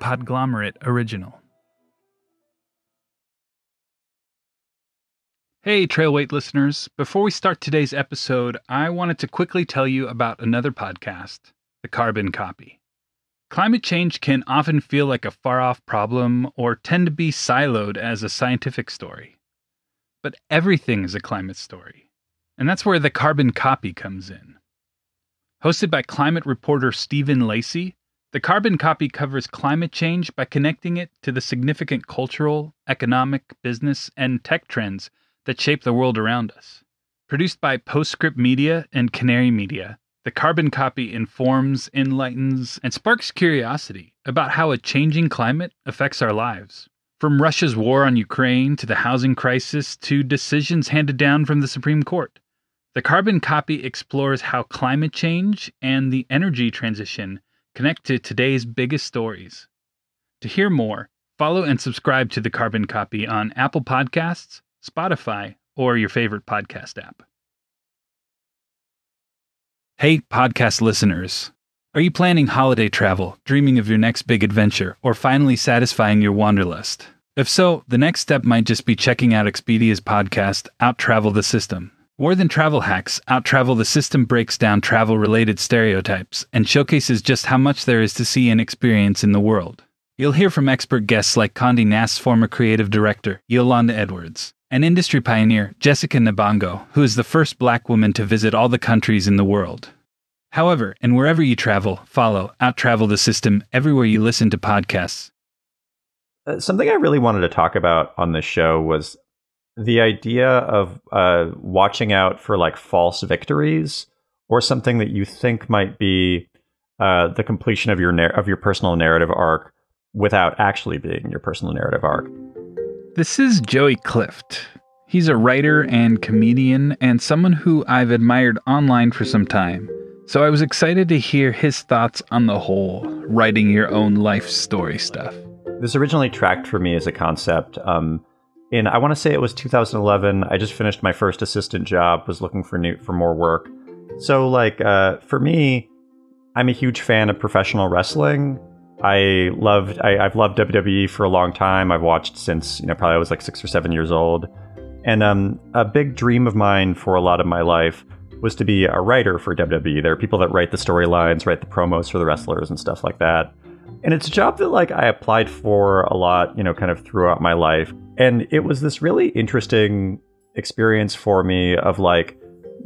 Podglomerate original. Hey, Trailweight listeners. Before we start today's episode, I wanted to quickly tell you about another podcast, The Carbon Copy. Climate change can often feel like a far off problem or tend to be siloed as a scientific story. But everything is a climate story, and that's where The Carbon Copy comes in. Hosted by climate reporter Stephen Lacey, the Carbon Copy covers climate change by connecting it to the significant cultural, economic, business, and tech trends that shape the world around us. Produced by Postscript Media and Canary Media, the Carbon Copy informs, enlightens, and sparks curiosity about how a changing climate affects our lives. From Russia's war on Ukraine to the housing crisis to decisions handed down from the Supreme Court. The Carbon Copy explores how climate change and the energy transition connect to today's biggest stories. To hear more, follow and subscribe to The Carbon Copy on Apple Podcasts, Spotify, or your favorite podcast app. Hey, podcast listeners. Are you planning holiday travel, dreaming of your next big adventure, or finally satisfying your wanderlust? If so, the next step might just be checking out Expedia's podcast, Out Travel the System. More than travel hacks, Out Travel the System breaks down travel related stereotypes and showcases just how much there is to see and experience in the world. You'll hear from expert guests like Condé Nast's former creative director, Yolanda Edwards, and industry pioneer Jessica Nabongo, who is the first black woman to visit all the countries in the world. However, and wherever you travel, follow Out Travel the System everywhere you listen to podcasts. Uh, something I really wanted to talk about on this show was the idea of uh, watching out for like false victories or something that you think might be uh, the completion of your nar- of your personal narrative arc without actually being your personal narrative arc. This is Joey Clift. He's a writer and comedian and someone who I've admired online for some time. So I was excited to hear his thoughts on the whole writing your own life story stuff. This originally tracked for me as a concept. Um, in I want to say it was 2011. I just finished my first assistant job, was looking for new for more work. So like uh, for me, I'm a huge fan of professional wrestling. I loved I, have loved WWE for a long time. I've watched since you know probably I was like six or seven years old, and um, a big dream of mine for a lot of my life was to be a writer for WWE. There are people that write the storylines, write the promos for the wrestlers and stuff like that. And it's a job that like I applied for a lot, you know, kind of throughout my life. And it was this really interesting experience for me of like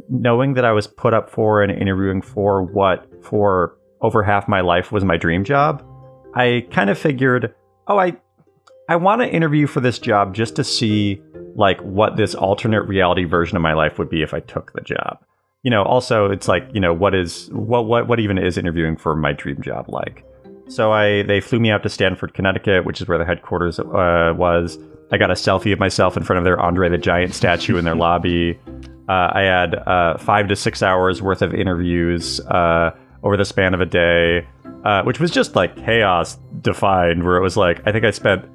knowing that I was put up for and interviewing for what for over half my life was my dream job. I kind of figured, oh, I I want to interview for this job just to see like what this alternate reality version of my life would be if I took the job. You know, also it's like, you know, what is what what what even is interviewing for my dream job like? So I they flew me out to Stamford, Connecticut, which is where the headquarters uh, was. I got a selfie of myself in front of their Andre the Giant statue in their lobby. Uh, I had uh, five to six hours worth of interviews uh, over the span of a day, uh, which was just like chaos defined. Where it was like I think I spent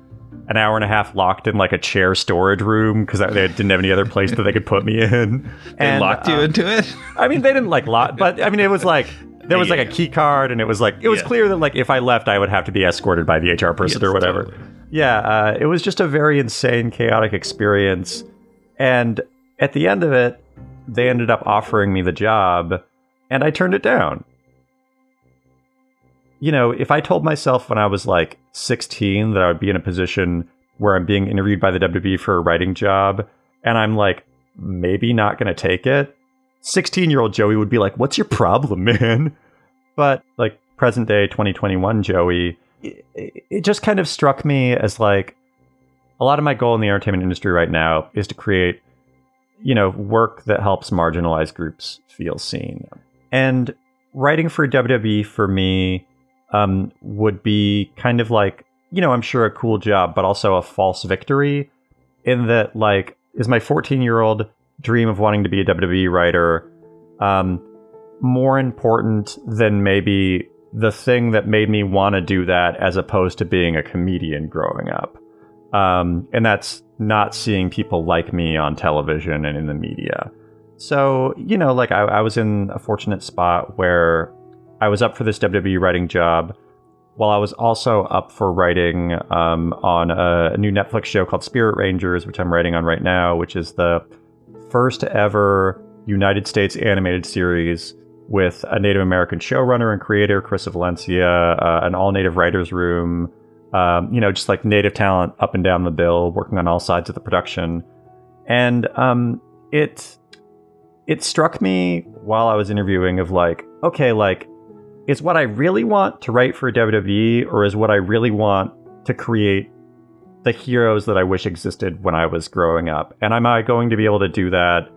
an hour and a half locked in like a chair storage room because they didn't have any other place that they could put me in. They and, locked you uh, into it. I mean, they didn't like lock, but I mean, it was like there was like a key card, and it was like it was yeah. clear that like if I left, I would have to be escorted by the HR person yes, or whatever. Totally. Yeah, uh, it was just a very insane, chaotic experience. And at the end of it, they ended up offering me the job, and I turned it down. You know, if I told myself when I was like 16 that I would be in a position where I'm being interviewed by the WWE for a writing job, and I'm like, maybe not going to take it, 16 year old Joey would be like, What's your problem, man? But like present day 2021 Joey, it, it just kind of struck me as like a lot of my goal in the entertainment industry right now is to create, you know, work that helps marginalized groups feel seen. And writing for WWE for me um, would be kind of like, you know, I'm sure a cool job, but also a false victory in that, like, is my 14 year old dream of wanting to be a WWE writer um, more important than maybe the thing that made me want to do that as opposed to being a comedian growing up. Um, and that's not seeing people like me on television and in the media. So, you know, like I, I was in a fortunate spot where I was up for this WWE writing job. while I was also up for writing um, on a, a new Netflix show called Spirit Rangers, which I'm writing on right now, which is the first ever United States animated series with a Native American showrunner and creator, Karissa Valencia, uh, an all native writers' room, um, you know, just like native talent up and down the bill, working on all sides of the production. And um, it it struck me while I was interviewing of like, okay, like, is what I really want to write for WWE, or is what I really want to create the heroes that I wish existed when I was growing up? And am I going to be able to do that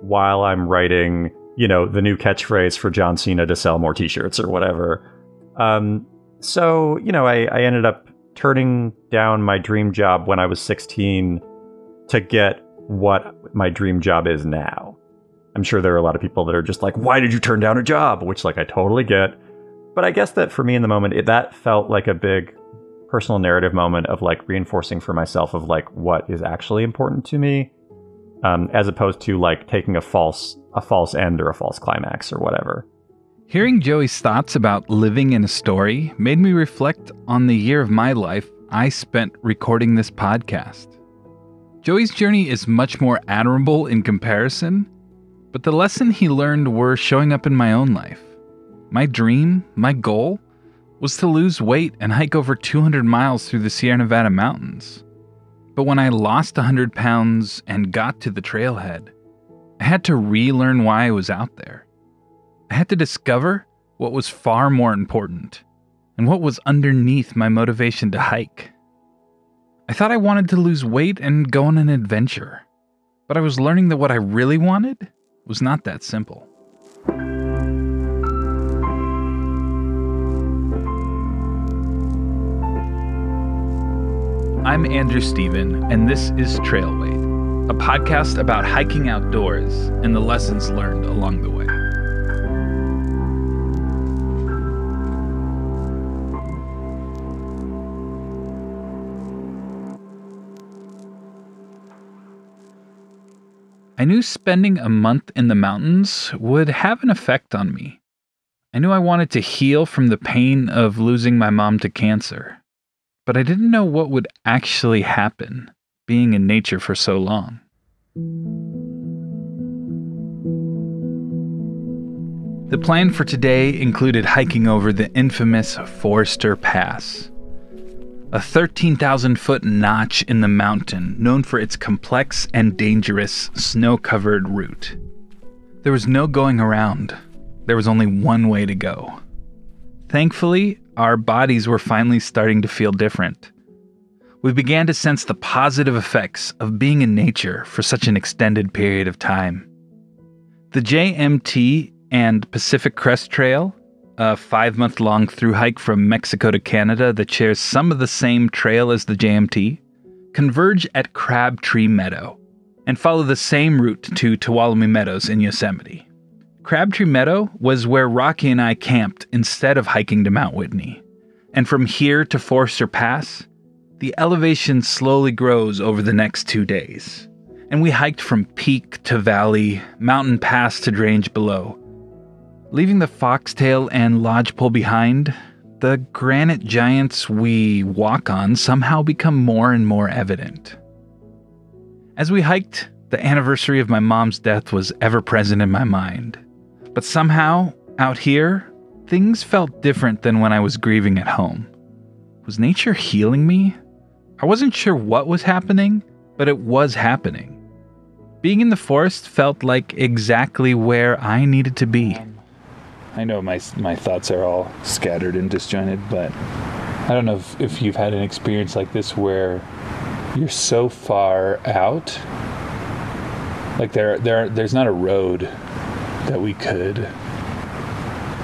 while I'm writing, you know, the new catchphrase for John Cena to sell more T-shirts or whatever? Um, so you know, I, I ended up turning down my dream job when I was 16 to get what my dream job is now. I'm sure there are a lot of people that are just like, why did you turn down a job? Which, like, I totally get. But I guess that for me in the moment, it, that felt like a big personal narrative moment of like reinforcing for myself of like what is actually important to me, um, as opposed to like taking a false a false end or a false climax or whatever. Hearing Joey's thoughts about living in a story made me reflect on the year of my life I spent recording this podcast. Joey's journey is much more admirable in comparison, but the lesson he learned were showing up in my own life. My dream, my goal, was to lose weight and hike over 200 miles through the Sierra Nevada mountains. But when I lost 100 pounds and got to the trailhead, I had to relearn why I was out there. I had to discover what was far more important and what was underneath my motivation to hike. I thought I wanted to lose weight and go on an adventure, but I was learning that what I really wanted was not that simple. I'm Andrew Steven, and this is Trail Weight, a podcast about hiking outdoors and the lessons learned along the way. I knew spending a month in the mountains would have an effect on me. I knew I wanted to heal from the pain of losing my mom to cancer, but I didn't know what would actually happen being in nature for so long. The plan for today included hiking over the infamous Forester Pass, a 13,000 foot notch in the mountain known for its complex and dangerous snow covered route. There was no going around, there was only one way to go. Thankfully, our bodies were finally starting to feel different. We began to sense the positive effects of being in nature for such an extended period of time. The JMT and Pacific Crest Trail a five month long through hike from Mexico to Canada that shares some of the same trail as the JMT, converge at Crabtree Meadow and follow the same route to Tuolumne Meadows in Yosemite. Crabtree Meadow was where Rocky and I camped instead of hiking to Mount Whitney. And from here to Forester Pass, the elevation slowly grows over the next two days. And we hiked from peak to valley, mountain pass to drainage below, Leaving the foxtail and lodgepole behind, the granite giants we walk on somehow become more and more evident. As we hiked, the anniversary of my mom's death was ever present in my mind. But somehow, out here, things felt different than when I was grieving at home. Was nature healing me? I wasn't sure what was happening, but it was happening. Being in the forest felt like exactly where I needed to be. I know my my thoughts are all scattered and disjointed, but I don't know if, if you've had an experience like this where you're so far out, like there there there's not a road that we could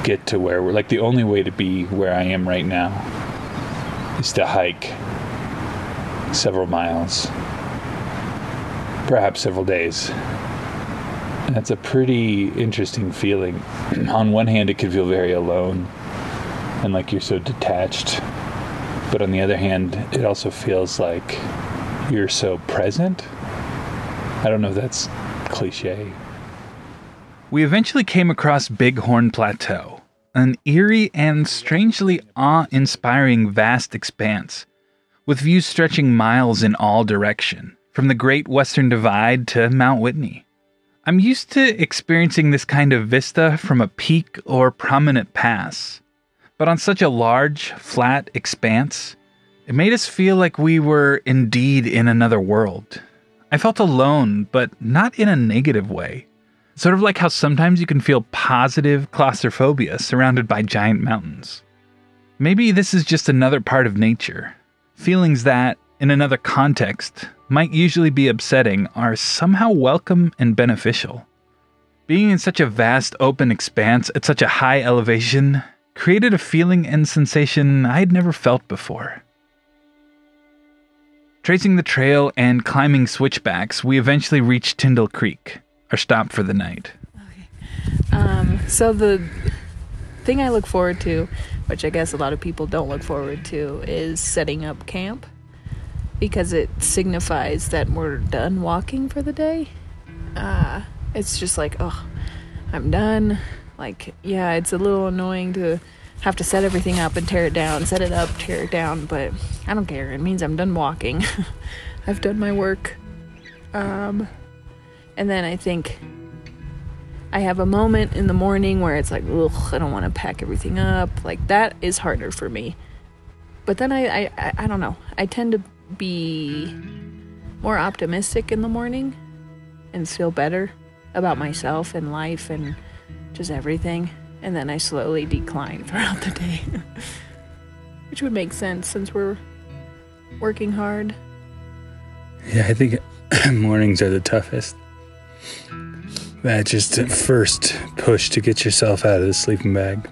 get to where we're like the only way to be where I am right now is to hike several miles, perhaps several days that's a pretty interesting feeling. on one hand, it could feel very alone and like you're so detached. But on the other hand, it also feels like you're so present. I don't know if that's cliche. We eventually came across Bighorn Plateau, an eerie and strangely awe inspiring vast expanse, with views stretching miles in all direction, from the Great Western Divide to Mount Whitney. I'm used to experiencing this kind of vista from a peak or prominent pass, but on such a large, flat expanse, it made us feel like we were indeed in another world. I felt alone, but not in a negative way. Sort of like how sometimes you can feel positive claustrophobia surrounded by giant mountains. Maybe this is just another part of nature. Feelings that, in another context, might usually be upsetting are somehow welcome and beneficial. Being in such a vast open expanse at such a high elevation created a feeling and sensation I'd never felt before. Tracing the trail and climbing switchbacks, we eventually reached Tyndall Creek, our stop for the night. Okay. Um, so the thing I look forward to, which I guess a lot of people don't look forward to, is setting up camp because it signifies that we're done walking for the day. Uh, it's just like, oh, I'm done. Like, yeah, it's a little annoying to have to set everything up and tear it down, set it up, tear it down, but I don't care. It means I'm done walking. I've done my work. Um, and then I think I have a moment in the morning where it's like, ugh, I don't want to pack everything up. Like that is harder for me. But then I, I, I don't know. I tend to be more optimistic in the morning and feel better about myself and life and just everything and then I slowly decline throughout the day. Which would make sense since we're working hard. Yeah, I think mornings are the toughest. That just first push to get yourself out of the sleeping bag.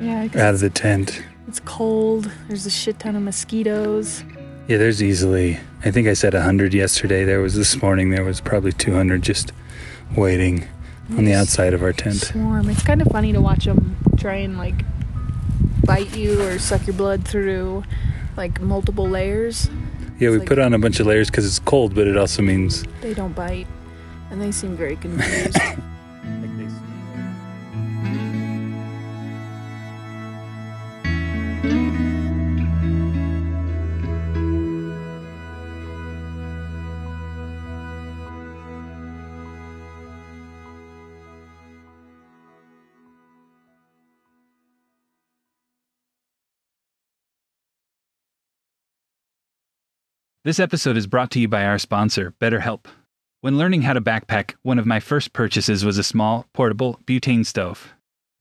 Yeah, out of the tent. It's cold. There's a shit ton of mosquitoes. Yeah, there's easily. I think I said 100 yesterday. There was this morning. There was probably 200 just waiting on the outside of our tent. Swarm. It's kind of funny to watch them try and like bite you or suck your blood through like multiple layers. Yeah, it's we like, put on a bunch of layers because it's cold, but it also means they don't bite, and they seem very confused. This episode is brought to you by our sponsor, BetterHelp. When learning how to backpack, one of my first purchases was a small, portable butane stove.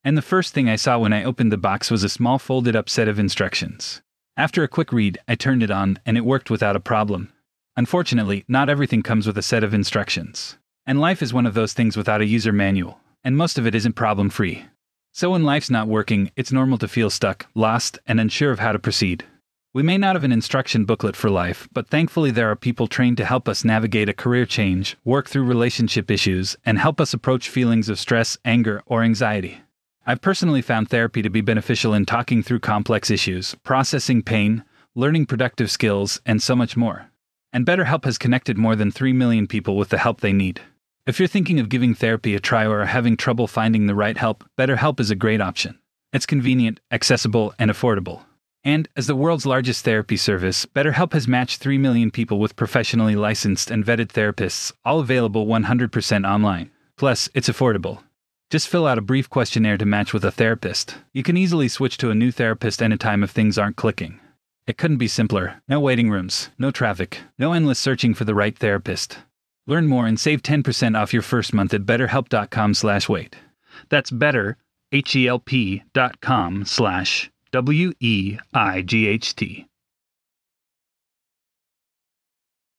And the first thing I saw when I opened the box was a small folded up set of instructions. After a quick read, I turned it on and it worked without a problem. Unfortunately, not everything comes with a set of instructions. And life is one of those things without a user manual, and most of it isn't problem free. So when life's not working, it's normal to feel stuck, lost, and unsure of how to proceed. We may not have an instruction booklet for life, but thankfully there are people trained to help us navigate a career change, work through relationship issues, and help us approach feelings of stress, anger, or anxiety. I've personally found therapy to be beneficial in talking through complex issues, processing pain, learning productive skills, and so much more. And BetterHelp has connected more than 3 million people with the help they need. If you're thinking of giving therapy a try or are having trouble finding the right help, BetterHelp is a great option. It's convenient, accessible, and affordable. And as the world's largest therapy service, BetterHelp has matched 3 million people with professionally licensed and vetted therapists, all available 100% online. Plus, it's affordable. Just fill out a brief questionnaire to match with a therapist. You can easily switch to a new therapist anytime if things aren't clicking. It couldn't be simpler. No waiting rooms, no traffic, no endless searching for the right therapist. Learn more and save 10% off your first month at betterhelp.com/weight. That's better h e l p.com slash W E I G H T.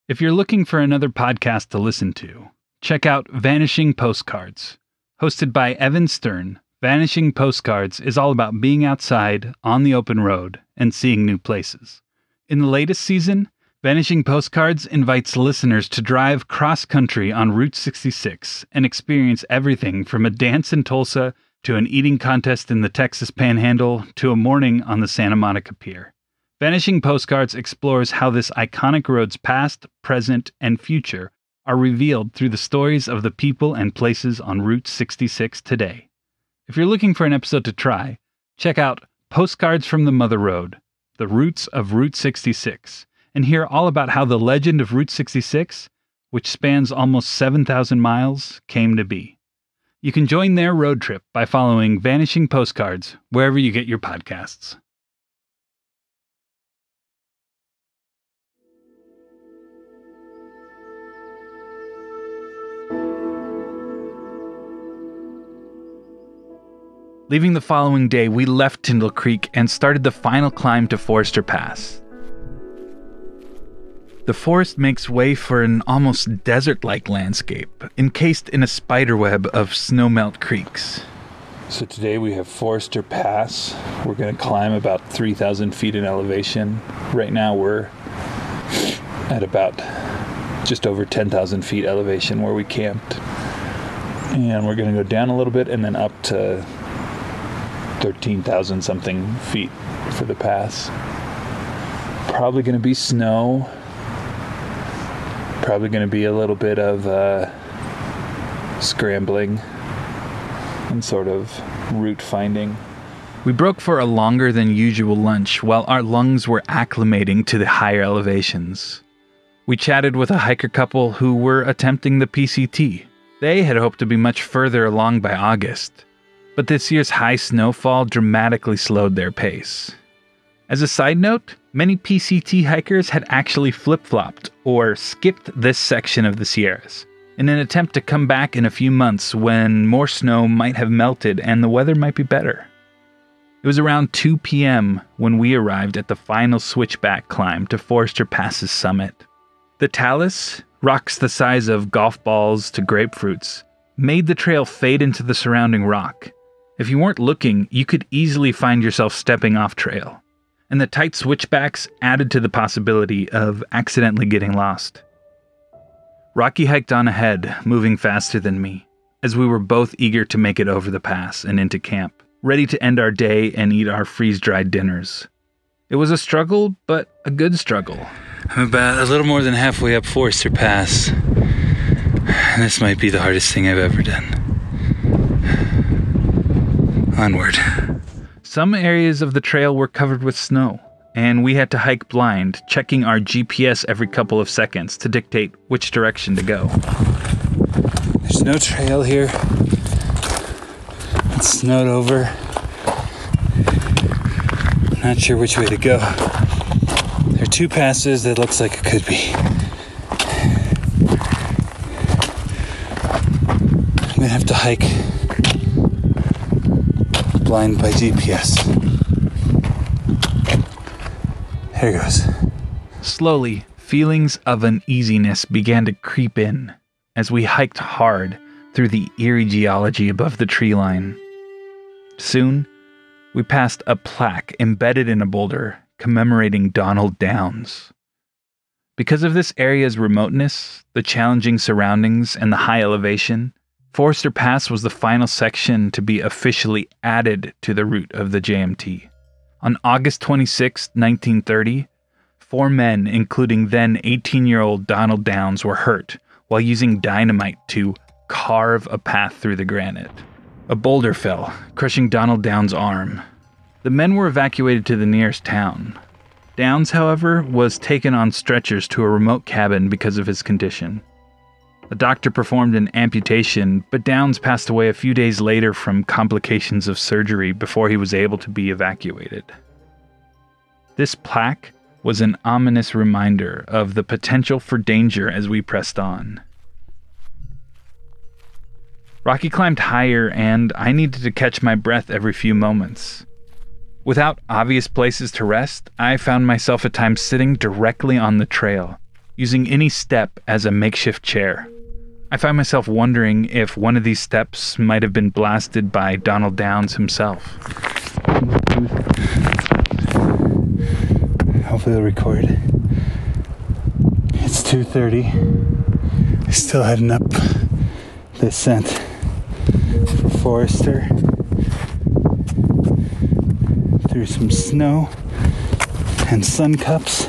If you're looking for another podcast to listen to, check out Vanishing Postcards. Hosted by Evan Stern, Vanishing Postcards is all about being outside, on the open road, and seeing new places. In the latest season, Vanishing Postcards invites listeners to drive cross country on Route 66 and experience everything from a dance in Tulsa to an eating contest in the Texas Panhandle, to a morning on the Santa Monica Pier. Vanishing Postcards explores how this iconic road's past, present, and future are revealed through the stories of the people and places on Route 66 today. If you're looking for an episode to try, Check out Postcards from the Mother Road The Roots of Route 66 and hear all about how the legend of Route 66, which spans almost 7,000 miles, came to be. You can join their road trip by following Vanishing Postcards wherever you get your podcasts. Leaving the following day, we left Tyndall Creek and started the final climb to Forester Pass. The forest makes way for an almost desert like landscape, encased in a spiderweb of snowmelt creeks. So today we have Forester Pass. We're going to climb about 3,000 feet in elevation. Right now we're at about just over 10,000 feet elevation where we camped. And we're going to go down a little bit and then up to 13,000 something feet for the pass. Probably going to be snow. Probably going to be a little bit of uh, scrambling and sort of route finding. We broke for a longer than usual lunch while our lungs were acclimating to the higher elevations. We chatted with a hiker couple who were attempting the PCT. They had hoped to be much further along by August, but this year's high snowfall dramatically slowed their pace. As a side note, many PCT hikers had actually flip flopped or skipped this section of the Sierras in an attempt to come back in a few months when more snow might have melted and the weather might be better. It was around 2 p.m. when we arrived at the final switchback climb to Forester Pass's summit. The talus, rocks the size of golf balls to grapefruits, made the trail fade into the surrounding rock. If you weren't looking, you could easily find yourself stepping off trail, and the tight switchbacks added to the possibility of accidentally getting lost. Rocky hiked on ahead, moving faster than me, as we were both eager to make it over the pass and into camp, ready to end our day and eat our freeze dried dinners. It was a struggle, but a good struggle. I'm about a little more than halfway up Forester Pass. This might be the hardest thing I've ever done. Onward. Some areas of the trail were covered with snow, and we had to hike blind, checking our GPS every couple of seconds to dictate which direction to go. There's no trail here. It's snowed over. Not sure which way to go. There are two passes that looks like it could be. I'm gonna have to hike blind by GPS. Here goes. Slowly, feelings of uneasiness began to creep in as we hiked hard through the eerie geology above the tree line. Soon, we passed a plaque embedded in a boulder commemorating Donald Downs. Because of this area's remoteness, the challenging surroundings, and the high elevation, Forester Pass was the final section to be officially added to the route of the JMT. On August 26, 1930, four men, including then 18 year old Donald Downs, were hurt while using dynamite to carve a path through the granite. A boulder fell, crushing Donald Downs' arm. The men were evacuated to the nearest town. Downs, however, was taken on stretchers to a remote cabin because of his condition. A doctor performed an amputation, but Downs passed away a few days later from complications of surgery before he was able to be evacuated. This plaque was an ominous reminder of the potential for danger as we pressed on. Rocky climbed higher, and I needed to catch my breath every few moments. Without obvious places to rest, I found myself at times sitting directly on the trail, using any step as a makeshift chair. I find myself wondering if one of these steps might have been blasted by Donald Downs himself. Hopefully they'll record. It's 2.30. Still heading up the ascent for Forester. Through some snow and sun cups.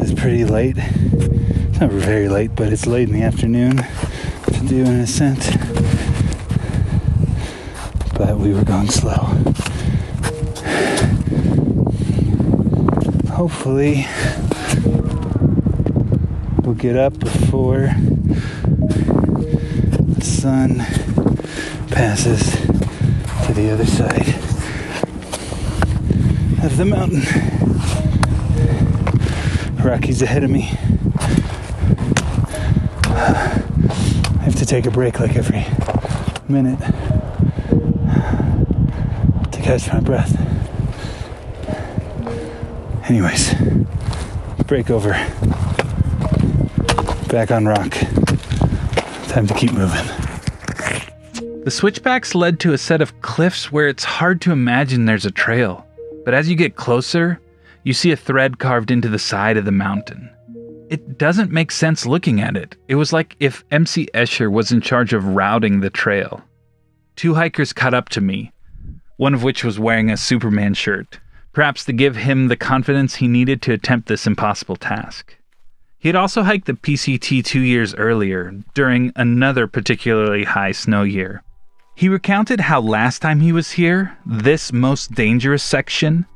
It's pretty late. It's not very late, but it's late in the afternoon to do an ascent. but we were going slow. Hopefully, we'll get up before the sun passes to the other side of the mountain. Rocky's ahead of me. I have to take a break like every minute to catch my breath. Anyways, break over. Back on rock. Time to keep moving. The switchbacks led to a set of cliffs where it's hard to imagine there's a trail. But as you get closer, you see a thread carved into the side of the mountain. It doesn't make sense looking at it. It was like if MC Escher was in charge of routing the trail. Two hikers caught up to me, one of which was wearing a Superman shirt, perhaps to give him the confidence he needed to attempt this impossible task. He had also hiked the PCT two years earlier, during another particularly high snow year. He recounted how last time he was here, this most dangerous section,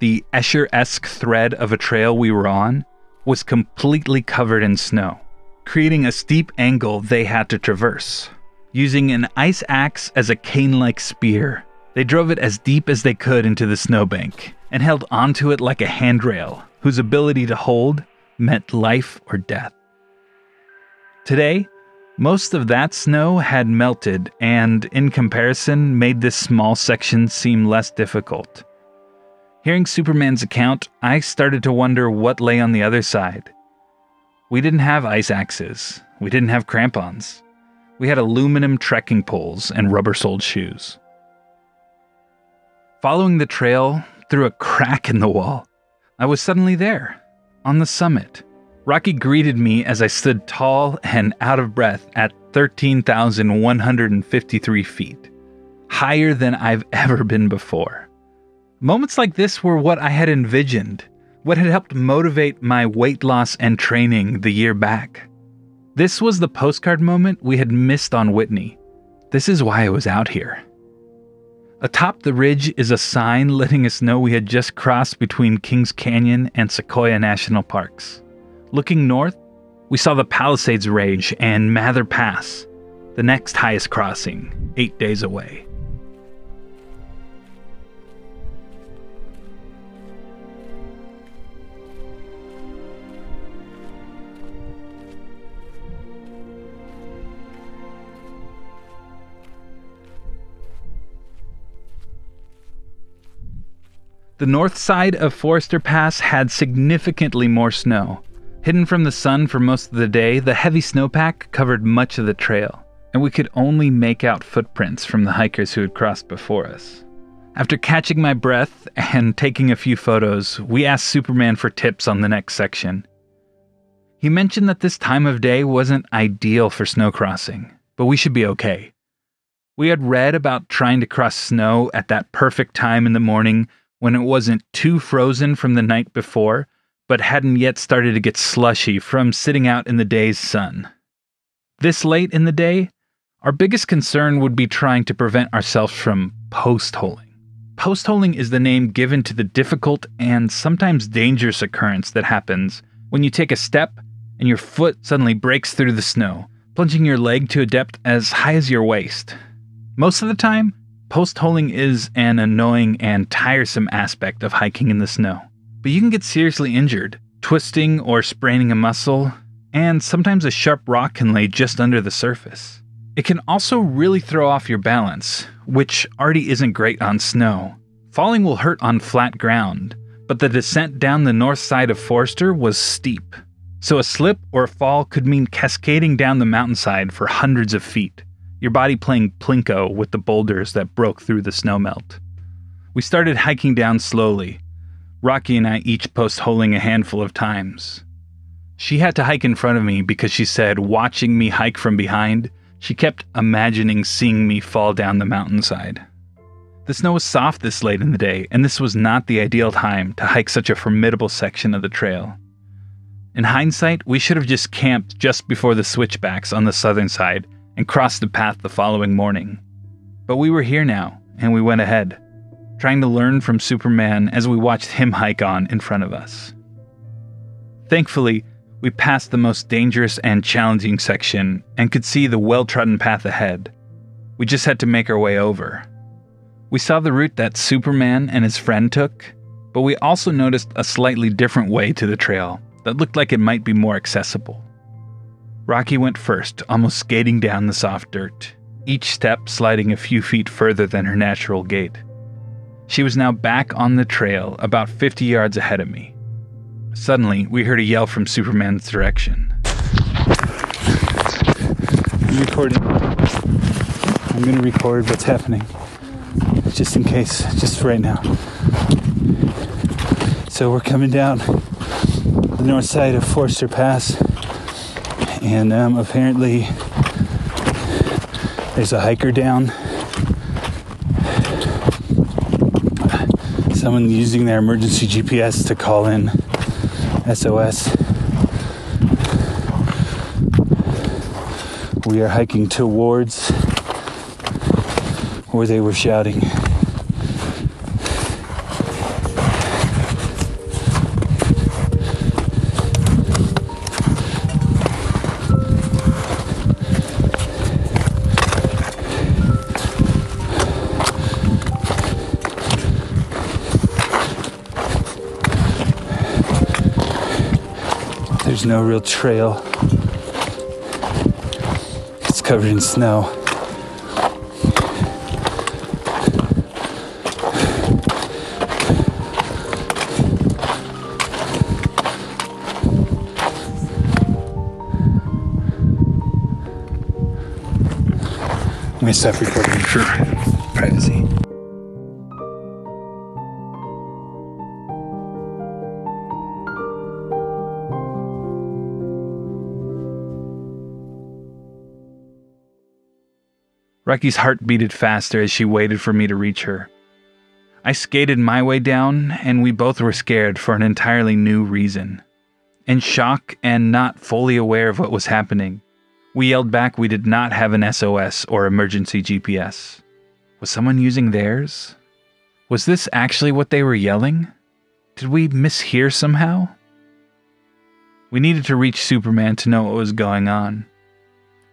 the Escher esque thread of a trail we were on, was completely covered in snow, creating a steep angle they had to traverse. Using an ice axe as a cane like spear, they drove it as deep as they could into the snowbank and held onto it like a handrail whose ability to hold meant life or death. Today, most of that snow had melted and, in comparison, made this small section seem less difficult. Hearing Superman's account, I started to wonder what lay on the other side. We didn't have ice axes, we didn't have crampons. We had aluminum trekking poles and rubber soled shoes. Following the trail through a crack in the wall, I was suddenly there, on the summit. Rocky greeted me as I stood tall and out of breath at 13,153 feet, higher than I've ever been before. Moments like this were what I had envisioned, what had helped motivate my weight loss and training the year back. This was the postcard moment we had missed on Whitney. This is why I was out here. Atop the ridge is a sign letting us know we had just crossed between Kings Canyon and Sequoia National Parks. Looking north, we saw the Palisades Range and Mather Pass, the next highest crossing, eight days away. The north side of Forester Pass had significantly more snow, Hidden from the sun for most of the day, the heavy snowpack covered much of the trail, and we could only make out footprints from the hikers who had crossed before us. After catching my breath and taking a few photos, we asked Superman for tips on the next section. He mentioned that this time of day wasn't ideal for snow crossing, but we should be okay. We had read about trying to cross snow at that perfect time in the morning when it wasn't too frozen from the night before but hadn't yet started to get slushy from sitting out in the day's sun. This late in the day, our biggest concern would be trying to prevent ourselves from post holing. Post holing is the name given to the difficult and sometimes dangerous occurrence that happens when you take a step and your foot suddenly breaks through the snow, plunging your leg to a depth as high as your waist. Most of the time, post holing is an annoying and tiresome aspect of hiking in the snow but you can get seriously injured, twisting or spraining a muscle, and sometimes a sharp rock can lay just under the surface. It can also really throw off your balance, which already isn't great on snow. Falling will hurt on flat ground, but the descent down the north side of Forester was steep, so a slip or a fall could mean cascading down the mountainside for hundreds of feet, your body playing plinko with the boulders that broke through the snowmelt. We started hiking down slowly, Rocky and I each post holing a handful of times. She had to hike in front of me because she said, watching me hike from behind, she kept imagining seeing me fall down the mountainside. The snow was soft this late in the day, and this was not the ideal time to hike such a formidable section of the trail. In hindsight, we should have just camped just before the switchbacks on the southern side and crossed the path the following morning. But we were here now, and we went ahead, trying to learn from Superman as we watched him hike on in front of us. Thankfully, we passed the most dangerous and challenging section and could see the well trodden path ahead. We just had to make our way over. We saw the route that Superman and his friend took, but we also noticed a slightly different way to the trail that looked like it might be more accessible. Rocky went first, almost skating down the soft dirt, each step sliding a few feet further than her natural gait. She was now back on the trail, about 50 yards ahead of me. Suddenly, we heard a yell from Superman's direction. I'm recording. I'm gonna record what's happening. Just in case, just right now. So we're coming down the north side of Forester Pass, and um, apparently there's a hiker down. Someone using their emergency GPS to call in SOS. We are hiking towards where they were shouting. There's no real trail. It's covered in snow. Let me stop recording. Sure. Rocky's heart beated faster as she waited for me to reach her. I skated my way down, and we both were scared for an entirely new reason. In shock and not fully aware of what was happening, we yelled back we did not have an SOS or emergency GPS. Was someone using theirs? Was this actually what they were yelling? Did we mishear somehow? We needed to reach Superman to know what was going on.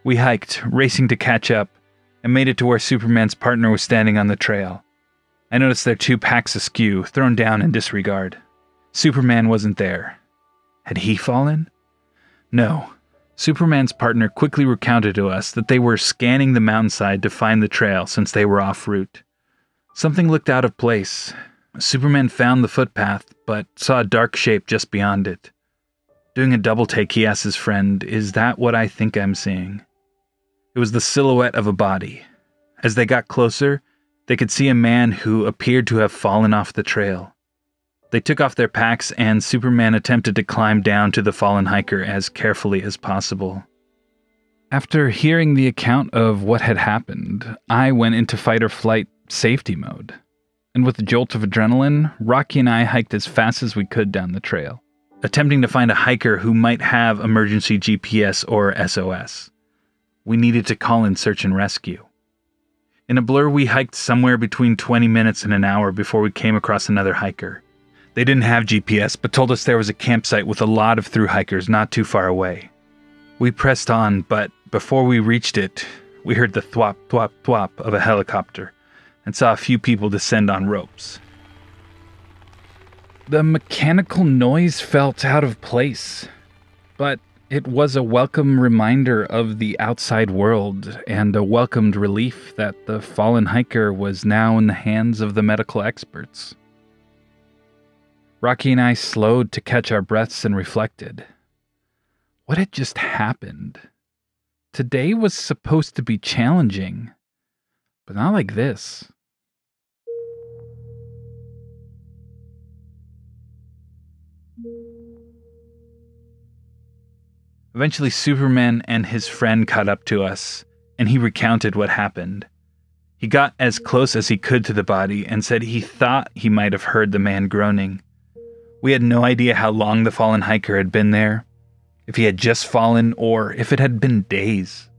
We hiked, racing to catch up, and made it to where Superman's partner was standing on the trail. I noticed their two packs askew, thrown down in disregard. Superman wasn't there. Had he fallen? No. Superman's partner quickly recounted to us that they were scanning the mountainside to find the trail since they were off route. Something looked out of place. Superman found the footpath, but saw a dark shape just beyond it. Doing a double take, he asked his friend, Is that what I think I'm seeing? It was the silhouette of a body. As they got closer, they could see a man who appeared to have fallen off the trail. They took off their packs, and Superman attempted to climb down to the fallen hiker as carefully as possible. After hearing the account of what had happened, I went into fight or flight safety mode. And with a jolt of adrenaline, Rocky and I hiked as fast as we could down the trail, attempting to find a hiker who might have emergency GPS or SOS. We needed to call in search and rescue. In a blur, we hiked somewhere between 20 minutes and an hour before we came across another hiker. They didn't have GPS, but told us there was a campsite with a lot of through hikers not too far away. We pressed on, but before we reached it, we heard the thwop, thwop, thwop of a helicopter and saw a few people descend on ropes. The mechanical noise felt out of place, but it was a welcome reminder of the outside world and a welcomed relief that the fallen hiker was now in the hands of the medical experts. Rocky and I slowed to catch our breaths and reflected. What had just happened? Today was supposed to be challenging, but not like this. Eventually, Superman and his friend caught up to us, and he recounted what happened. He got as close as he could to the body and said he thought he might have heard the man groaning. We had no idea how long the fallen hiker had been there, if he had just fallen, or if it had been days.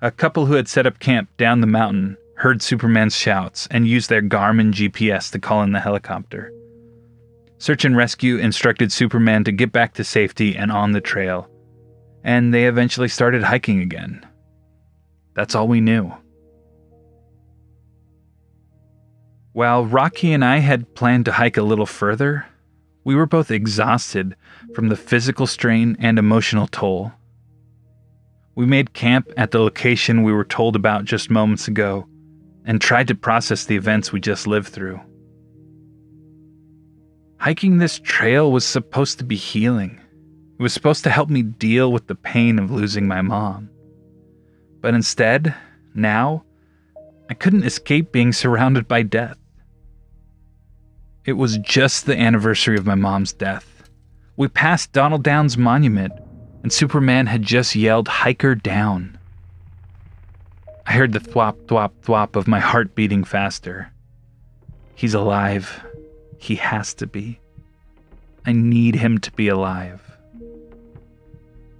A couple who had set up camp down the mountain heard Superman's shouts, and used their Garmin GPS to call in the helicopter. Search and Rescue instructed Superman to get back to safety and on the trail, and they eventually started hiking again. That's all we knew. While Rocky and I had planned to hike a little further, we were both exhausted from the physical strain and emotional toll. We made camp at the location we were told about just moments ago and tried to process the events we just lived through. Hiking this trail was supposed to be healing. It was supposed to help me deal with the pain of losing my mom. But instead, now, I couldn't escape being surrounded by death. It was just the anniversary of my mom's death. We passed Donald Down's monument, and Superman had just yelled, Hiker down. I heard the thwop, thwop, thwop of my heart beating faster. He's alive. He has to be. I need him to be alive.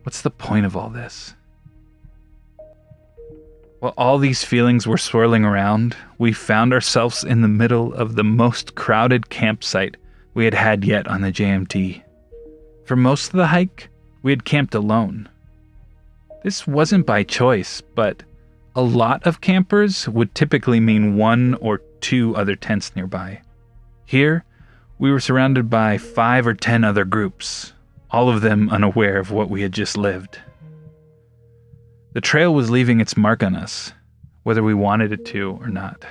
What's the point of all this? While all these feelings were swirling around, we found ourselves in the middle of the most crowded campsite we had had yet on the JMT. For most of the hike, we had camped alone. This wasn't by choice, but a lot of campers would typically mean one or two other tents nearby. Here, we were surrounded by five or ten other groups, all of them unaware of what we had just lived. The trail was leaving its mark on us, whether we wanted it to or not.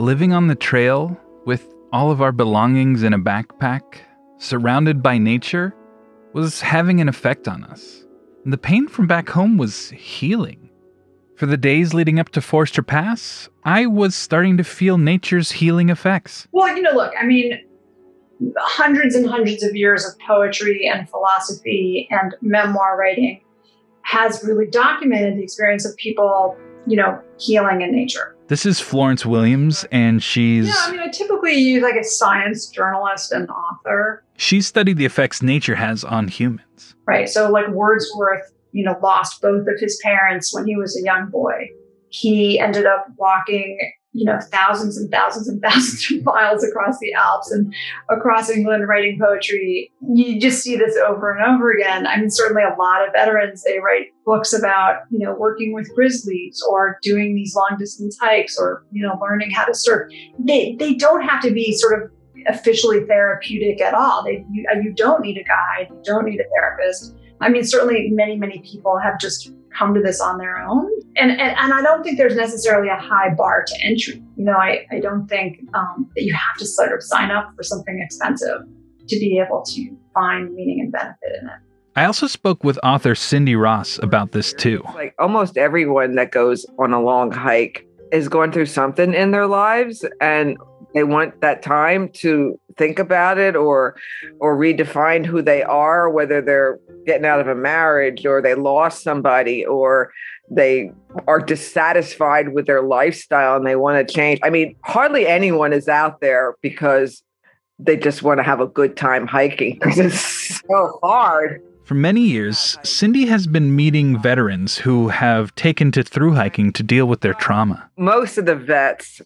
Living on the trail with all of our belongings in a backpack, surrounded by nature, was having an effect on us. And the pain from back home was healing. For the days leading up to Forester Pass, I was starting to feel nature's healing effects. Well, you know, look, I mean, hundreds and hundreds of years of poetry and philosophy and memoir writing has really documented the experience of people, you know, healing in nature. This is Florence Williams, and she's. Yeah, I mean, I typically use like a science journalist and author. She studied the effects nature has on humans. Right. So, like Wordsworth, you know, lost both of his parents when he was a young boy. He ended up walking you know, thousands and thousands and thousands of miles across the Alps and across England writing poetry. You just see this over and over again. I mean, certainly a lot of veterans, they write books about, you know, working with grizzlies or doing these long distance hikes or, you know, learning how to surf. They, they don't have to be sort of officially therapeutic at all. They, you, you don't need a guide, you don't need a therapist. I mean, certainly many, many people have just come to this on their own. And, and, and I don't think there's necessarily a high bar to entry. You know, I, I don't think um, that you have to sort of sign up for something expensive to be able to find meaning and benefit in it. I also spoke with author Cindy Ross about this too. Like almost everyone that goes on a long hike is going through something in their lives and they want that time to think about it or or redefine who they are whether they're getting out of a marriage or they lost somebody or they are dissatisfied with their lifestyle and they want to change i mean hardly anyone is out there because they just want to have a good time hiking because it's so hard for many years, Cindy has been meeting veterans who have taken to through hiking to deal with their trauma. Most of the vets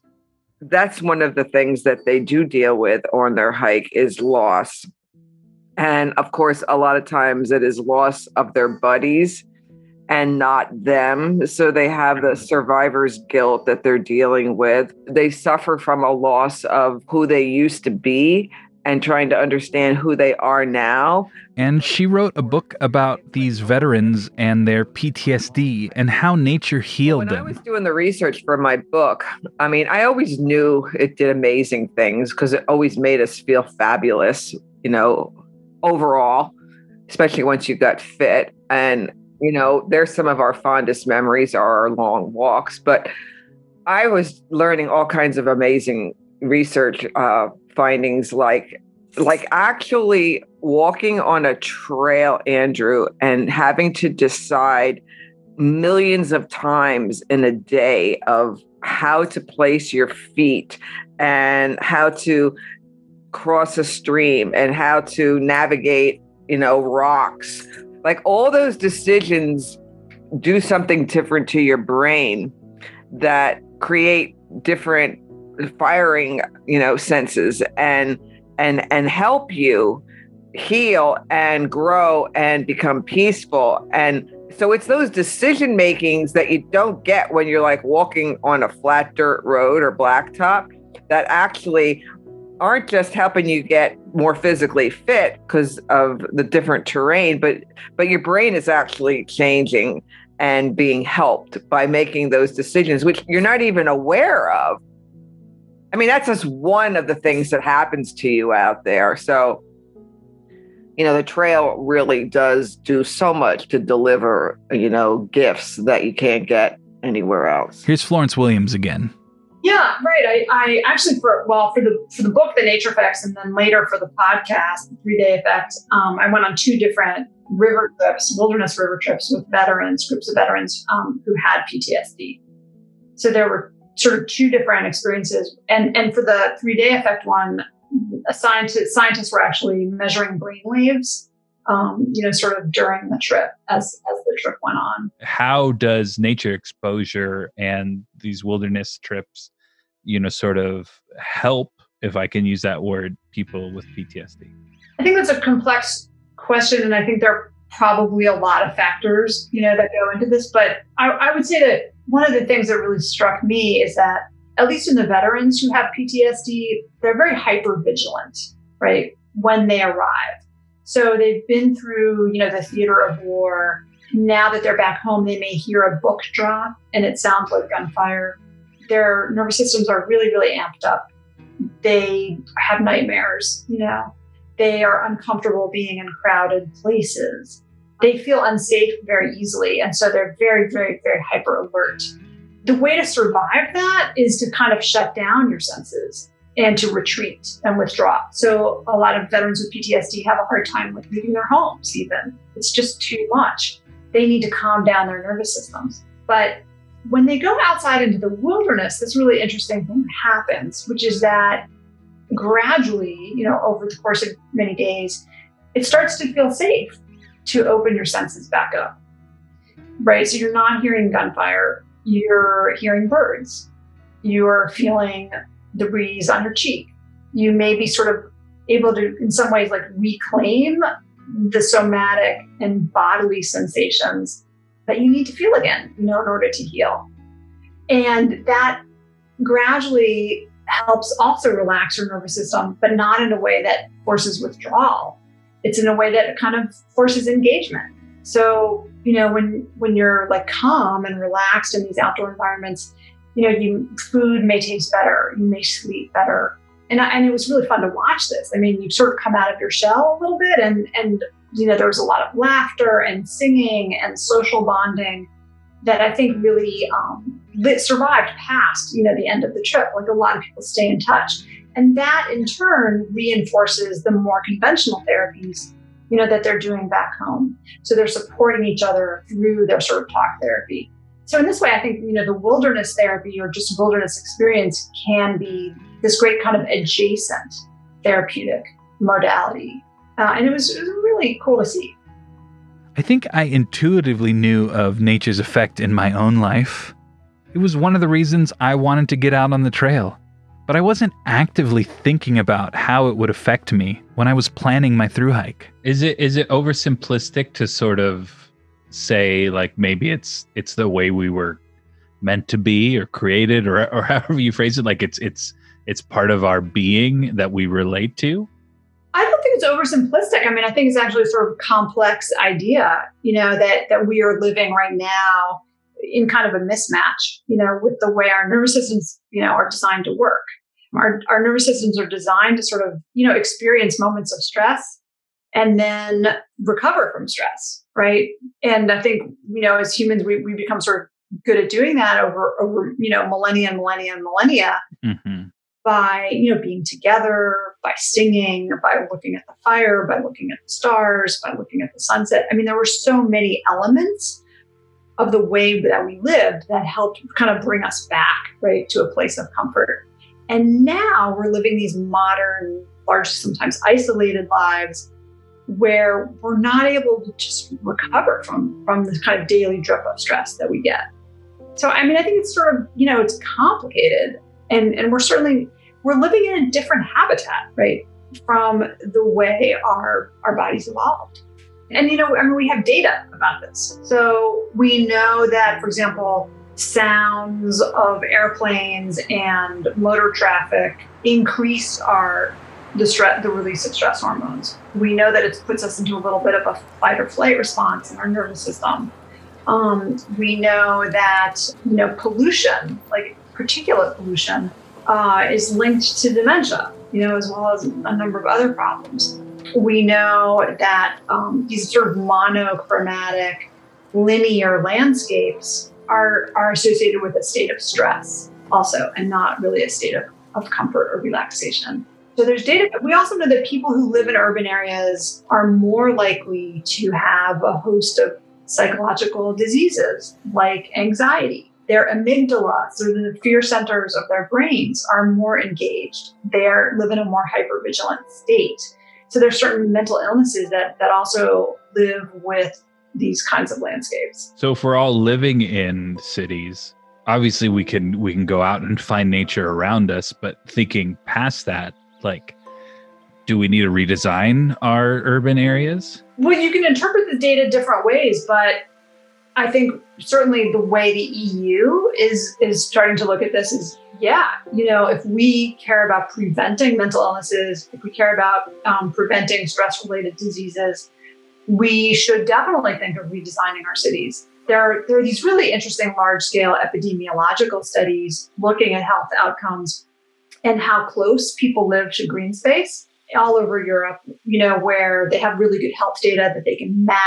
that's one of the things that they do deal with on their hike is loss. And of course, a lot of times it is loss of their buddies and not them. So they have the mm-hmm. survivor's guilt that they're dealing with. They suffer from a loss of who they used to be and trying to understand who they are now. And she wrote a book about these veterans and their PTSD and how nature healed when them. When I was doing the research for my book, I mean, I always knew it did amazing things because it always made us feel fabulous, you know, overall, especially once you got fit. And, you know, there's some of our fondest memories are our long walks. But I was learning all kinds of amazing research uh, findings like like actually walking on a trail, Andrew, and having to decide millions of times in a day of how to place your feet and how to cross a stream and how to navigate, you know, rocks. Like all those decisions do something different to your brain that create different firing, you know, senses and and and help you heal and grow and become peaceful. And so it's those decision makings that you don't get when you're like walking on a flat dirt road or blacktop that actually aren't just helping you get more physically fit because of the different terrain but but your brain is actually changing and being helped by making those decisions which you're not even aware of i mean that's just one of the things that happens to you out there so you know the trail really does do so much to deliver you know gifts that you can't get anywhere else Here's Florence Williams again. Yeah, right. I, I actually for well for the for the book, The Nature Fix, and then later for the podcast, The Three Day Effect, um, I went on two different river trips, wilderness river trips with veterans, groups of veterans um, who had PTSD. So there were sort of two different experiences, and and for the Three Day Effect one, a scientist scientists were actually measuring brain waves, um, you know, sort of during the trip as as the trip went on. How does nature exposure and these wilderness trips, you know, sort of help, if I can use that word, people with PTSD? I think that's a complex question, and I think there probably a lot of factors, you know, that go into this. But I, I would say that one of the things that really struck me is that at least in the veterans who have PTSD, they're very hyper vigilant, right, when they arrive. So they've been through, you know, the theater of war. Now that they're back home, they may hear a book drop and it sounds like gunfire. Their nervous systems are really, really amped up. They have nightmares, you know. They are uncomfortable being in crowded places. They feel unsafe very easily. And so they're very, very, very hyper alert the way to survive that is to kind of shut down your senses and to retreat and withdraw. So a lot of veterans with PTSD have a hard time with leaving their homes even. It's just too much. They need to calm down their nervous systems. But when they go outside into the wilderness, this really interesting thing happens, which is that gradually, you know, over the course of many days, it starts to feel safe to open your senses back up. Right? So you're not hearing gunfire you're hearing birds, you're feeling the breeze on your cheek. You may be sort of able to, in some ways, like reclaim the somatic and bodily sensations that you need to feel again, you know, in order to heal. And that gradually helps also relax your nervous system, but not in a way that forces withdrawal. It's in a way that kind of forces engagement. So, you know, when when you're like calm and relaxed in these outdoor environments, you know, you food may taste better, you may sleep better. And, I, and it was really fun to watch this. I mean, you sort of come out of your shell a little bit and and you know, there was a lot of laughter and singing and social bonding that I think really um, survived past, you know, the end of the trip. Like a lot of people stay in touch. And that in turn reinforces the more conventional therapies you know, that they're doing back home. So they're supporting each other through their sort of talk therapy. So in this way, I think, you know, the wilderness therapy or just wilderness experience can be this great kind of adjacent therapeutic modality. Uh, and it was, it was really cool to see. I think I intuitively knew of nature's effect in my own life. It was one of the reasons I wanted to get out on the trail but I wasn't actively thinking about how it would affect me when I was planning my through hike. Is it is it oversimplistic to sort of say like maybe it's it's the way we were meant to be or created or or however you phrase it like it's it's it's part of our being that we relate to? I don't think it's oversimplistic. I mean, I think it's actually a sort of complex idea, you know, that that we are living right now in kind of a mismatch, you know, with the way our nervous systems, you know, are designed to work. Our, our nervous systems are designed to sort of, you know, experience moments of stress and then recover from stress, right? And I think, you know, as humans, we, we become sort of good at doing that over, over, you know, millennia and millennia and millennia. Mm-hmm. by you know being together by singing by looking at the fire by looking at the stars by looking at the sunset i mean there were so many elements of the way that we lived that helped kind of bring us back right to a place of comfort. And now we're living these modern largely sometimes isolated lives where we're not able to just recover from from this kind of daily drip of stress that we get. So i mean i think it's sort of you know it's complicated and and we're certainly we're living in a different habitat right from the way our our bodies evolved and you know i mean we have data about this. So we know that for example sounds of airplanes and motor traffic increase our the stress the release of stress hormones. We know that it puts us into a little bit of a fight or flight response in our nervous system. Um, we know that you know pollution like particulate pollution uh, is linked to dementia, you know, as well as a number of other problems. We know that um, these sort of monochromatic, linear landscapes are, are associated with a state of stress also, and not really a state of, of comfort or relaxation. So there's data. We also know that people who live in urban areas are more likely to have a host of psychological diseases like anxiety, their amygdala, so the fear centers of their brains, are more engaged. They live in a more hypervigilant state. So there's certain mental illnesses that that also live with these kinds of landscapes. So if we're all living in cities, obviously we can we can go out and find nature around us, but thinking past that, like do we need to redesign our urban areas? Well, you can interpret the data different ways, but I think certainly the way the EU is is starting to look at this is yeah, you know, if we care about preventing mental illnesses, if we care about um, preventing stress related diseases, we should definitely think of redesigning our cities. There are, there are these really interesting large scale epidemiological studies looking at health outcomes and how close people live to green space all over Europe, you know, where they have really good health data that they can map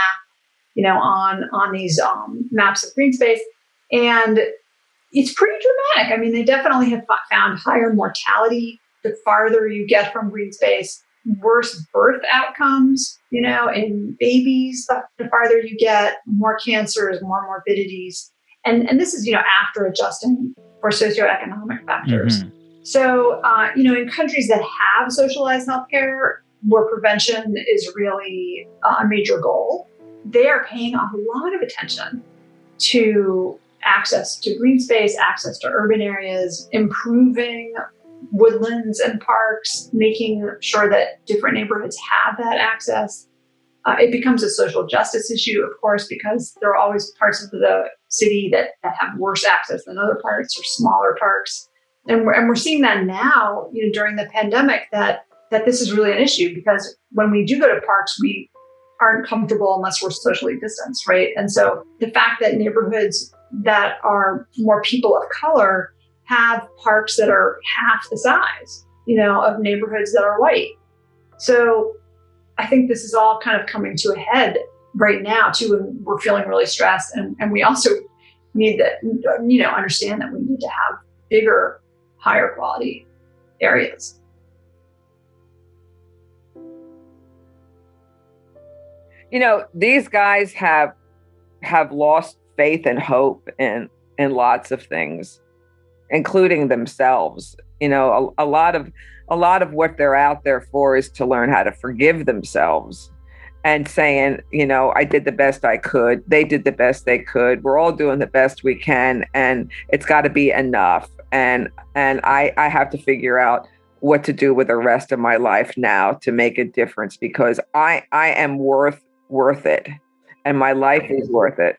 you know, on on these um, maps of green space, and it's pretty dramatic. I mean, they definitely have found higher mortality the farther you get from green space, worse birth outcomes, you know, in babies the, the farther you get, more cancers, more morbidities, and and this is you know after adjusting for socioeconomic factors. Mm-hmm. So, uh, you know, in countries that have socialized healthcare, where prevention is really a major goal, they are paying a lot of attention to access to green space, access to urban areas, improving woodlands and parks, making sure that different neighborhoods have that access. Uh, it becomes a social justice issue, of course, because there are always parts of the city that, that have worse access than other parts or smaller parks. And we're, and we're seeing that now, you know, during the pandemic, that that this is really an issue because when we do go to parks, we aren't comfortable unless we're socially distanced, right? And so the fact that neighborhoods that are more people of color have parks that are half the size, you know, of neighborhoods that are white. So I think this is all kind of coming to a head right now too, and we're feeling really stressed. And, and we also need that, you know, understand that we need to have bigger, higher quality areas. You know these guys have have lost faith and hope in in lots of things including themselves. You know a, a, lot of a lot of what they're out there for is to learn how to forgive themselves and saying you know i did the best i could. They did the best they could. We're all doing the best we can and it's got to be enough. And and i i have to figure out what to do with the rest of my life now to make a difference because i i am worth worth it and my life is worth it.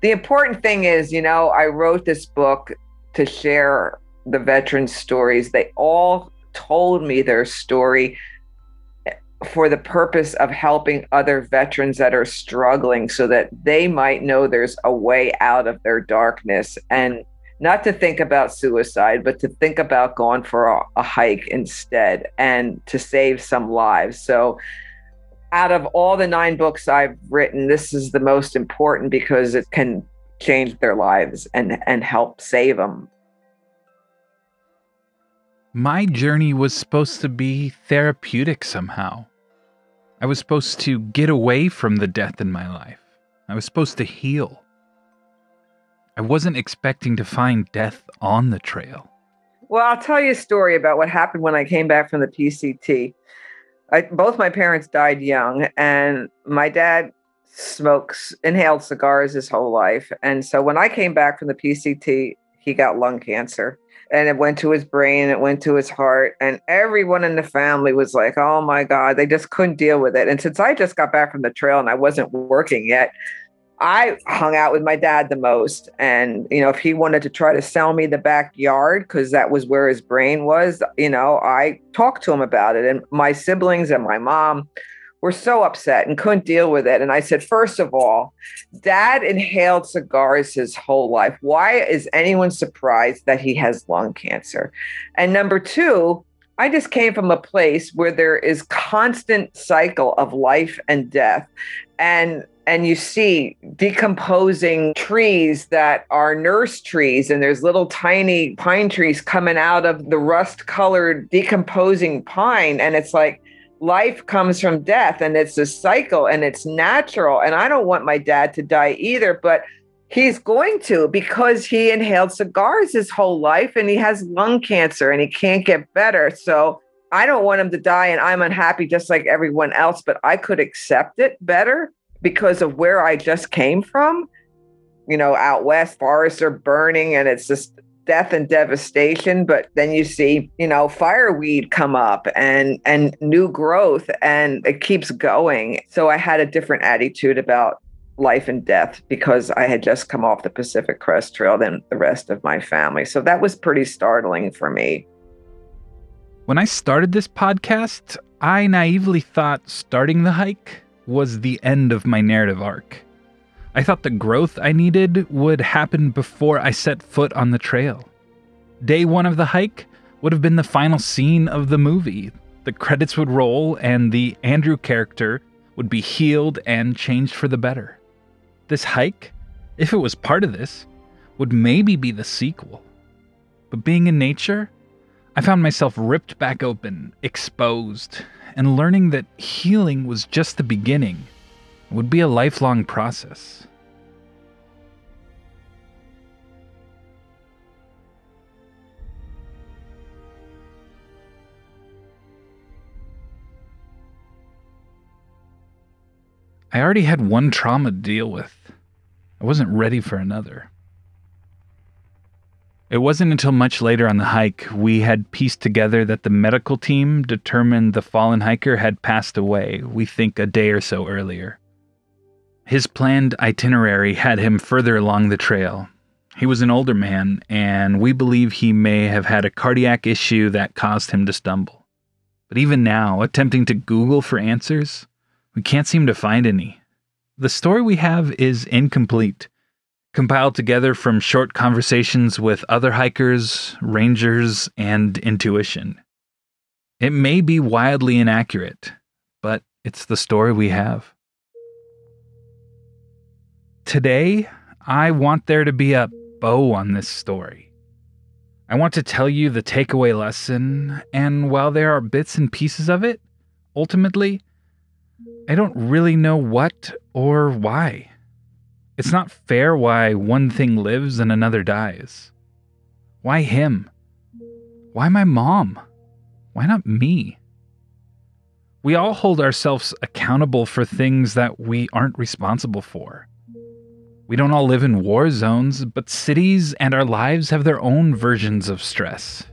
The important thing is, you know, I wrote this book to share the veterans' stories. They all told me their story eh, for the purpose of helping other veterans that are struggling so that they might know there's a way out of their darkness and not to think about suicide, but to think about going for a, a hike instead and to save some lives. So, out of all the nine books I've written, this is the most important because it can change their lives and and help save them. My journey was supposed to be therapeutic somehow. I was supposed to get away from the death in my life. I was supposed to heal. I wasn't expecting to find death on the trail. Well, I'll tell you a story about what happened when I came back from the PCT. I, both my parents died young, and my dad smokes inhaled cigars his whole life. And so when I came back from the PCT, he got lung cancer and it went to his brain, it went to his heart, and everyone in the family was like, "Oh my god!" They just couldn't deal with it. And since I just got back from the trail and I wasn't working yet, I hung out with my dad the most. And you know, if he wanted to try to sell me the backyard because that was where his brain was, you know, I talked to him about it. And my siblings and my mom were so upset and couldn't deal with it. And I said, first of all, dad inhaled cigars his whole life. Why is anyone surprised that he has lung cancer? And number two, I just came from a place where there is constant cycle of life and death. And and you see decomposing trees that are nurse trees and there's little tiny pine trees coming out of the rust colored decomposing pine and it's like life comes from death and it's a cycle and it's natural. And I don't want my dad to die either, but he's going to because he inhaled cigars his whole life and he has lung cancer and he can't get better. So I don't want him to die and I'm unhappy just like everyone else, but I could accept it better because of where I just came from. You know, out west, forests are burning and it's just death and devastation. But then you see you know fireweed come up and and new growth and it keeps going. So i had a different attitude about life and death because i had just come off the pacific crest trail than the rest of my family. So that was pretty startling for me. When i started this podcast i naively thought starting the hike was the end of my narrative arc I thought the growth I needed would happen before I set foot on the trail. Day one of the hike would have been the final scene of the movie. The credits would roll, and the Andrew character would be healed and changed for the better. This hike, if it was part of this, would maybe be the sequel. But being in nature, I found myself ripped back open, exposed, and learning that healing was just the beginning would be a lifelong process. I already had one trauma to deal with. I wasn't ready for another. It wasn't until much later on the hike we had pieced together that the medical team determined the fallen hiker had passed away, we think a day or so earlier. His planned itinerary had him further along the trail. He was an older man, and we believe he may have had a cardiac issue that caused him to stumble. But even now, attempting to Google for answers, we can't seem to find any. The story we have is incomplete, compiled together from short conversations with other hikers, rangers, and intuition. It may be wildly inaccurate, but it's the story we have. Today, I want there to be a bow on this story. I want to tell you the takeaway lesson, and while there are bits and pieces of it, ultimately, I don't really know what or why. It's not fair why one thing lives and another dies. Why him? Why my mom? Why not me? We all hold ourselves accountable for things that we aren't responsible for. We don't all live in war zones, but cities and our lives have their own versions of stress.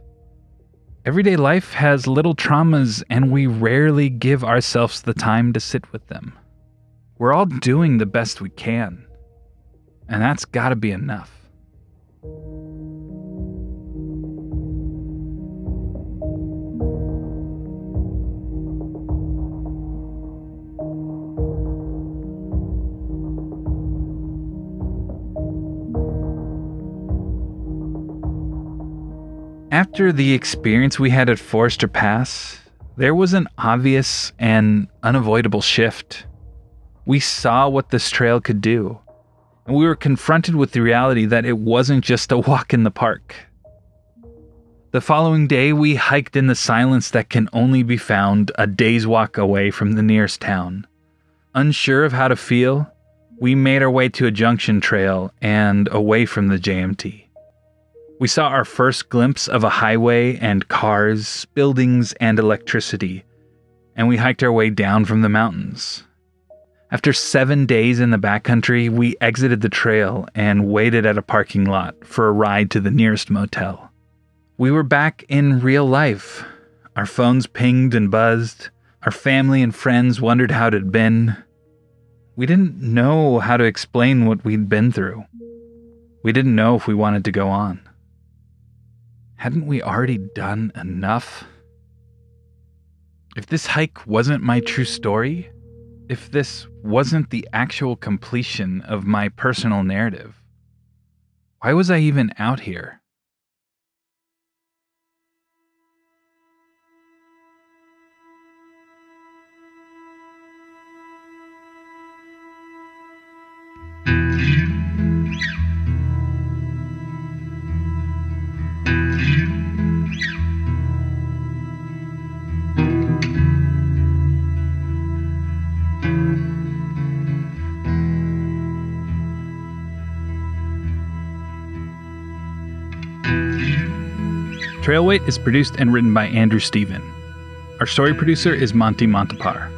Everyday life has little traumas, and we rarely give ourselves the time to sit with them. We're all doing the best we can, and that's gotta be enough. After the experience we had at Forester Pass, there was an obvious and unavoidable shift. We saw what this trail could do, and we were confronted with the reality that it wasn't just a walk in the park. The following day, we hiked in the silence that can only be found a day's walk away from the nearest town. Unsure of how to feel, we made our way to a junction trail and away from the JMT. We saw our first glimpse of a highway and cars, buildings, and electricity, and we hiked our way down from the mountains. After seven days in the backcountry, we exited the trail and waited at a parking lot for a ride to the nearest motel. We were back in real life. Our phones pinged and buzzed. Our family and friends wondered how it had been. We didn't know how to explain what we'd been through. We didn't know if we wanted to go on. Hadn't we already done enough? If this hike wasn't my true story, if this wasn't the actual completion of my personal narrative, why was I even out here? Trailweight is produced and written by Andrew Steven. Our story producer is Monty Montapar.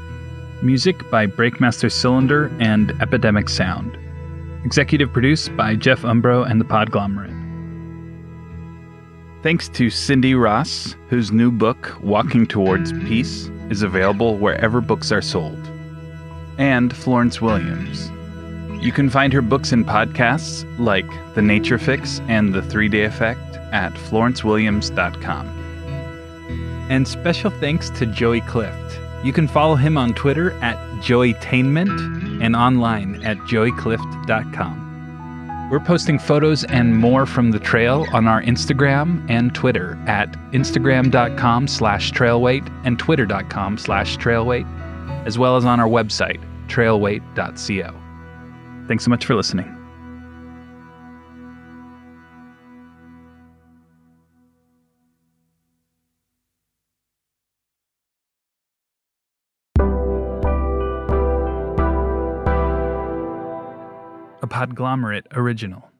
Music by Breakmaster Cylinder and Epidemic Sound. Executive produced by Jeff Umbro and the Podglomerate. Thanks to Cindy Ross, whose new book, Walking Towards Peace, is available wherever books are sold. And Florence Williams. You can find her books and podcasts like The Nature Fix and The Three Day Effect at florencewilliams.com. And special thanks to Joey Clift. You can follow him on Twitter at joeytainment and online at joeyclift.com. We're posting photos and more from the trail on our Instagram and Twitter at instagram.com slash trailweight and twitter.com slash trailweight, as well as on our website, trailweight.co. Thanks so much for listening. Podglomerate original.